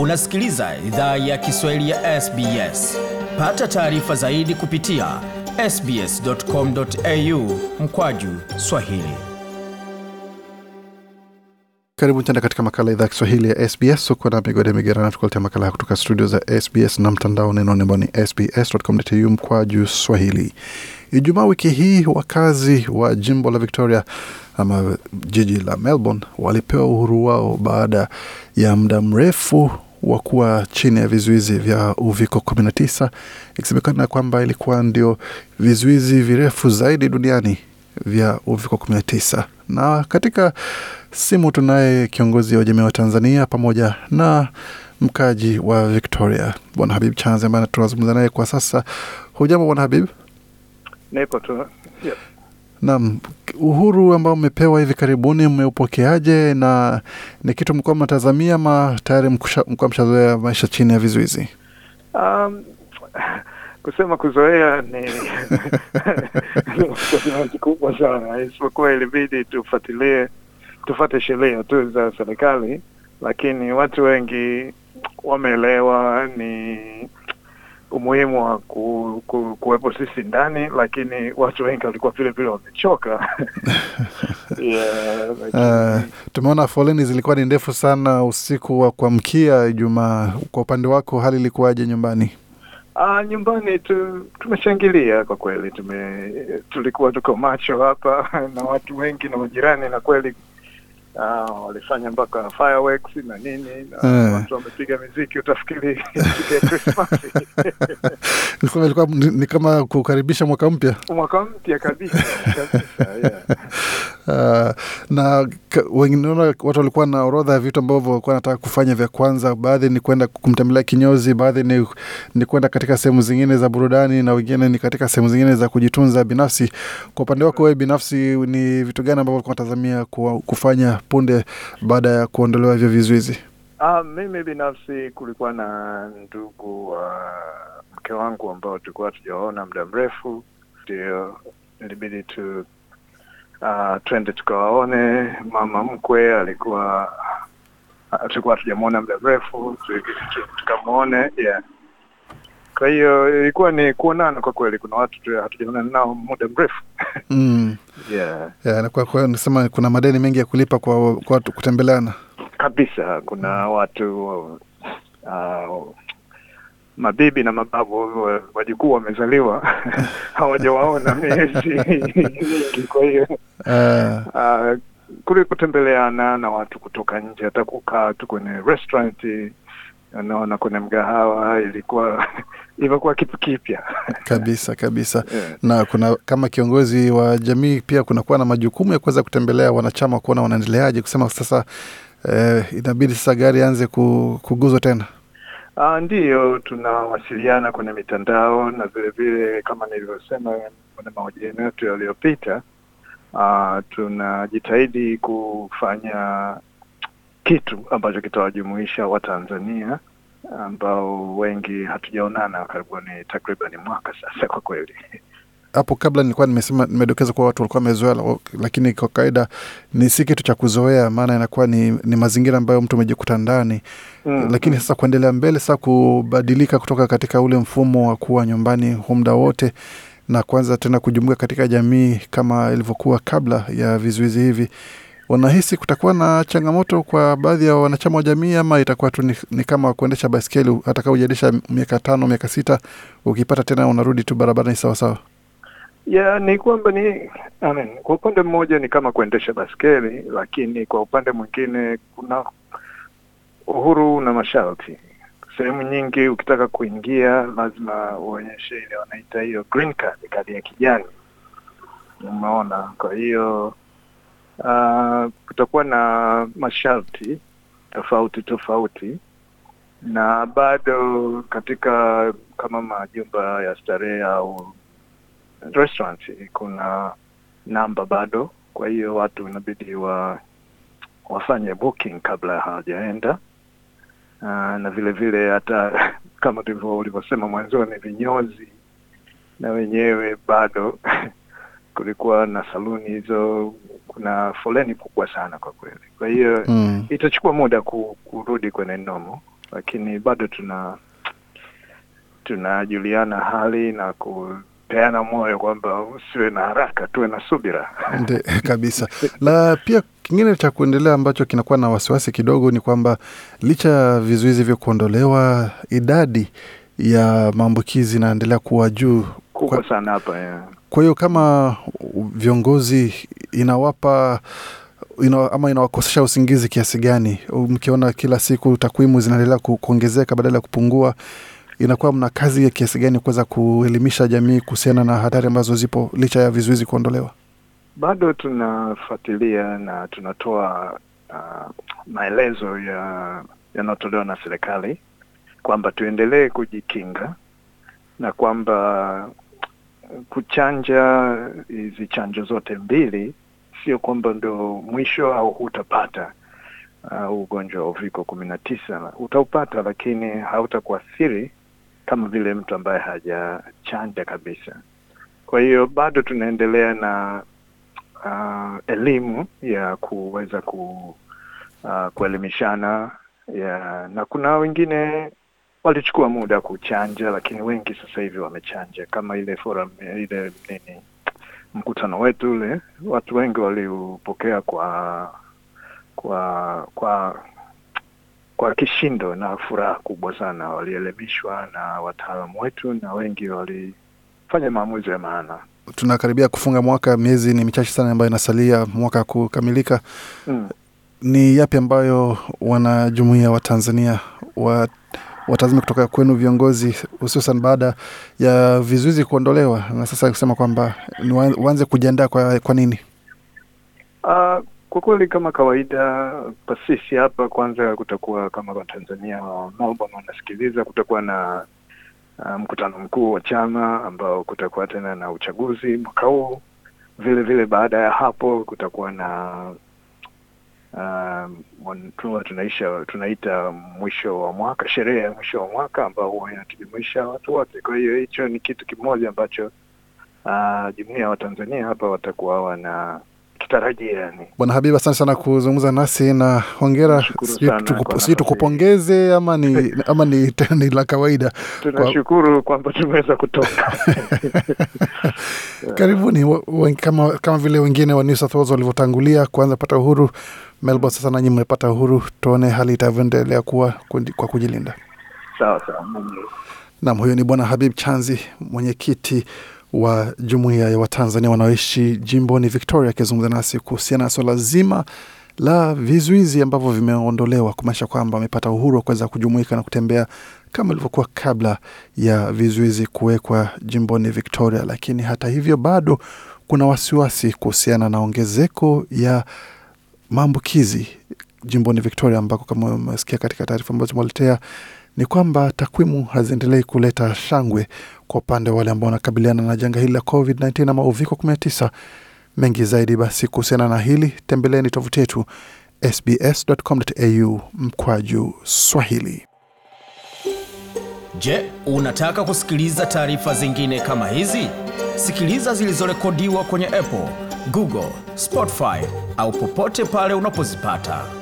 Unasikiliza idhaa ya Kiswahili ya SBS. Pata taarifa zaidi kupitia sbs.com.au mkwaju swahili. Karibu tena katika makala idhaa ya Kiswahili ya SBS. Uko na migode migerana, tukuletea makala ya kutoka studio za SBS na mtandao nenoni ambao ni sbs.com.au mkwaju swahili. Ijumaa wiki hii wakazi wa jimbo la Victoria ama jiji la Melbourne walipewa uhuru wao baada ya muda mrefu wa kuwa chini ya vizuizi vya uviko 19 ikisemekana kwamba ilikuwa ndio vizuizi virefu zaidi duniani vya uviko 19. Na katika simu tunaye kiongozi wa jamii wa Tanzania pamoja na mkaji wa Victoria, Bwana Habib Chanze ambaye tunazungumza naye kwa sasa. Hujambo Bwana Habib? Niko tu yep. Naam, uhuru ambao umepewa hivi karibuni mmeupokeaje, na ni kitu mlikuwa mnatazamia ama tayari mlikuwa mshazoea maisha chini ya vizuizi? Um, kusema kuzoea ni ni kikubwa sana, isipokuwa ilibidi tufuatilie tufate sheria tu za serikali, lakini watu wengi wameelewa ni umuhimu wa ku, ku, kuwepo sisi ndani, lakini watu wengi walikuwa vile vile wamechoka. yeah, Uh, tumeona foleni zilikuwa ni ndefu sana usiku wa kuamkia Ijumaa. Kwa upande wako hali ilikuwaje nyumbani? Ah, nyumbani tu tumeshangilia kwa kweli, tume tulikuwa tuko macho hapa na watu wengi na majirani, na kweli ah, walifanya mpaka fireworks na nini na Eh. watu wamepiga miziki, utafikiri Ilikuwa ni kama kukaribisha mwaka mpya. mwaka mpya kabisa kabisa, yeah. Uh, na wengine watu walikuwa na orodha ya vitu ambavyo walikuwa wanataka kufanya vya kwanza. Baadhi ni kwenda kumtembelea kinyozi, baadhi ni, ni kwenda katika sehemu zingine za burudani, na wengine ni katika sehemu zingine za kujitunza binafsi. Kwa upande wako wewe binafsi, ni vitu gani ambavyo ulikuwa unatazamia kufanya punde baada ya kuondolewa hivyo vizuizi? Ah, mimi binafsi kulikuwa na ndugu wa mke wangu ambao tulikuwa hatujawaona muda mrefu, ndio ilibidi tu uh, twende tukawaone. Mama mkwe alikuwa ah, tulikuwa hatujamwona muda mrefu, tukamwone, yeah. Kwa hiyo ilikuwa ni kuonana kwa kweli. Kuna watu tu hatujaonana nao muda mrefu Mm. yeah. Yeah, kwa kwa hiyo nisema kuna madeni mengi ya kulipa kwa, kwa watu kutembeleana. kabisa kuna watu uh, mabibi na mababu wajukuu wamezaliwa hawajawaona miezi mingi kwa hiyo Uh, uh, kule kutembeleana na watu kutoka nje hata kukaa tu kwenye restaurant naona kwenye mgahawa ilikuwa imekuwa kitu kipya kabisa kabisa. yeah. na kuna kama kiongozi wa jamii pia kunakuwa na majukumu ya kuweza kutembelea wanachama kuona wanaendeleaje, kusema sasa eh, inabidi sasa gari anze kuguzwa tena. Uh, ndiyo tunawasiliana kwenye mitandao na vile vile kama nilivyosema kwenye mahojiano yetu yaliyopita, uh, tunajitahidi kufanya kitu ambacho kitawajumuisha Watanzania ambao wengi hatujaonana karibuni takriban mwaka sasa kwa kweli. Hapo kabla nilikuwa nimesema, nimedokeza kuwa watu walikuwa wamezoea, lakini kwa kawaida ni si kitu cha kuzoea, maana inakuwa ni, ni mazingira ambayo mtu amejikuta ndani Mm, lakini sasa kuendelea mbele sasa kubadilika kutoka katika ule mfumo wa kuwa nyumbani huu muda wote na kwanza tena kujumuika katika jamii kama ilivyokuwa kabla ya vizuizi hivi, unahisi kutakuwa na changamoto kwa baadhi ya wanachama wa jamii, ama itakuwa tu ni, ni kama kuendesha baiskeli, hata kama hujaendesha miaka tano miaka sita, ukipata tena unarudi tu barabarani sawasawa? Ya ni kwamba ni I mean, kwa upande mmoja ni kama kuendesha baskeli, lakini kwa upande mwingine kuna uhuru na masharti. Sehemu nyingi ukitaka kuingia lazima uonyeshe ile wanaita hiyo green card, kadi ya kijani. Umeona? Kwa hiyo uh, kutakuwa na masharti tofauti tofauti, na bado katika kama majumba ya starehe au restaurant kuna namba bado, kwa hiyo watu inabidi wa wafanye booking kabla hawajaenda. Uh, na vile vile hata kama tulivyo ulivyosema mwanzoni, vinyozi na wenyewe bado kulikuwa na saluni hizo, kuna foleni kubwa sana kwa kweli. Kwa hiyo Mm. itachukua muda ku, kurudi kwenye nomo. lakini bado tuna tunajuliana hali na kupeana moyo kwamba usiwe na haraka, tuwe na subira. Nde, kabisa. La pia kingine cha kuendelea ambacho kinakuwa na wasiwasi kidogo ni kwamba licha ya vizuizi vya kuondolewa, idadi ya maambukizi inaendelea kuwa juu. Kubwa sana hapa kwa hiyo kama viongozi inawapa ina, ama inawakosesha usingizi kiasi gani, mkiona kila siku takwimu zinaendelea kuongezeka badala ya kupungua, inakuwa mna kazi ya kiasi gani kuweza kuelimisha jamii kuhusiana na hatari ambazo zipo licha ya vizuizi kuondolewa? Bado tunafuatilia na tunatoa uh, maelezo ya yanayotolewa na serikali kwamba tuendelee kujikinga na kwamba kuchanja hizi chanjo zote mbili sio kwamba ndo mwisho au hutapata uh, ugonjwa wa uviko kumi na tisa. Utaupata, lakini hautakuathiri kama vile mtu ambaye hajachanja kabisa. Kwa hiyo bado tunaendelea na uh, elimu ya kuweza ku, uh, kuelimishana ya, na kuna wengine walichukua muda kuchanja, lakini wengi sasa hivi wamechanja, kama ile forum ile nini, mkutano wetu ule, watu wengi waliupokea kwa kwa kwa kwa kishindo na furaha kubwa sana. Walielimishwa na wataalamu wetu na wengi walifanya maamuzi ya maana. tunakaribia kufunga mwaka, miezi ni michache sana ambayo inasalia mwaka kukamilika. Mm. Ni yapi ambayo wanajumuia wa Tanzania wa watazame kutoka kwenu viongozi, hususan baada ya vizuizi kuondolewa na sasa kusema kwamba waanze kujiandaa kwa, kwa nini? Uh, kwa kweli kama kawaida kwa sisi hapa, kwanza kutakuwa kama Watanzania wa Melbourne wanasikiliza, kutakuwa na mkutano mkutano mkuu wa chama ambao kutakuwa tena na uchaguzi mwaka huu. Vile vile baada ya hapo kutakuwa na um, tunaisha tunaita mwisho wa mwaka, sherehe ya mwisho wa mwaka ambao huwa inatujumuisha watu wote. Kwa hiyo hicho ni kitu kimoja ambacho uh, jumuiya ya Watanzania hapa watakuwa wana kitarajia yani. Bwana Habib, asante sana kuzungumza nasi na hongera. Sijui tukupongeze ama ni, ama ni, ni la kawaida. Tunashukuru kwamba tumeweza kutoka. Karibuni kama, kama vile wengine wa New South Wales walivyotangulia kuanza pata uhuru Melbourne, sasa nanyi mmepata uhuru, tuone hali itavyoendelea kuwa kwa kujilinda. Sawa sawa. Mungu. Nam, huyo ni Bwana Habib Chanzi, mwenyekiti wa jumuiya ya Watanzania wanaoishi jimboni Victoria, akizungumza nasi kuhusiana na swala zima la vizuizi ambavyo vimeondolewa, kumaanisha kwamba wamepata uhuru wa kuweza kujumuika na kutembea kama ilivyokuwa kabla ya vizuizi kuwekwa jimboni Victoria. Lakini hata hivyo bado kuna wasiwasi kuhusiana na ongezeko ya maambukizi jimboni Victoria, ambako kama umesikia katika taarifa ambazo tumewaletea ni kwamba takwimu haziendelei kuleta shangwe kwa upande wa wale ambao wanakabiliana na janga hili la COVID-19 ama uviko 19. Mengi zaidi basi kuhusiana na hili, tembeleni tovuti yetu sbs.com.au mkwaju Swahili. Je, unataka kusikiliza taarifa zingine kama hizi? Sikiliza zilizorekodiwa kwenye Apple, Google, Spotify au popote pale unapozipata.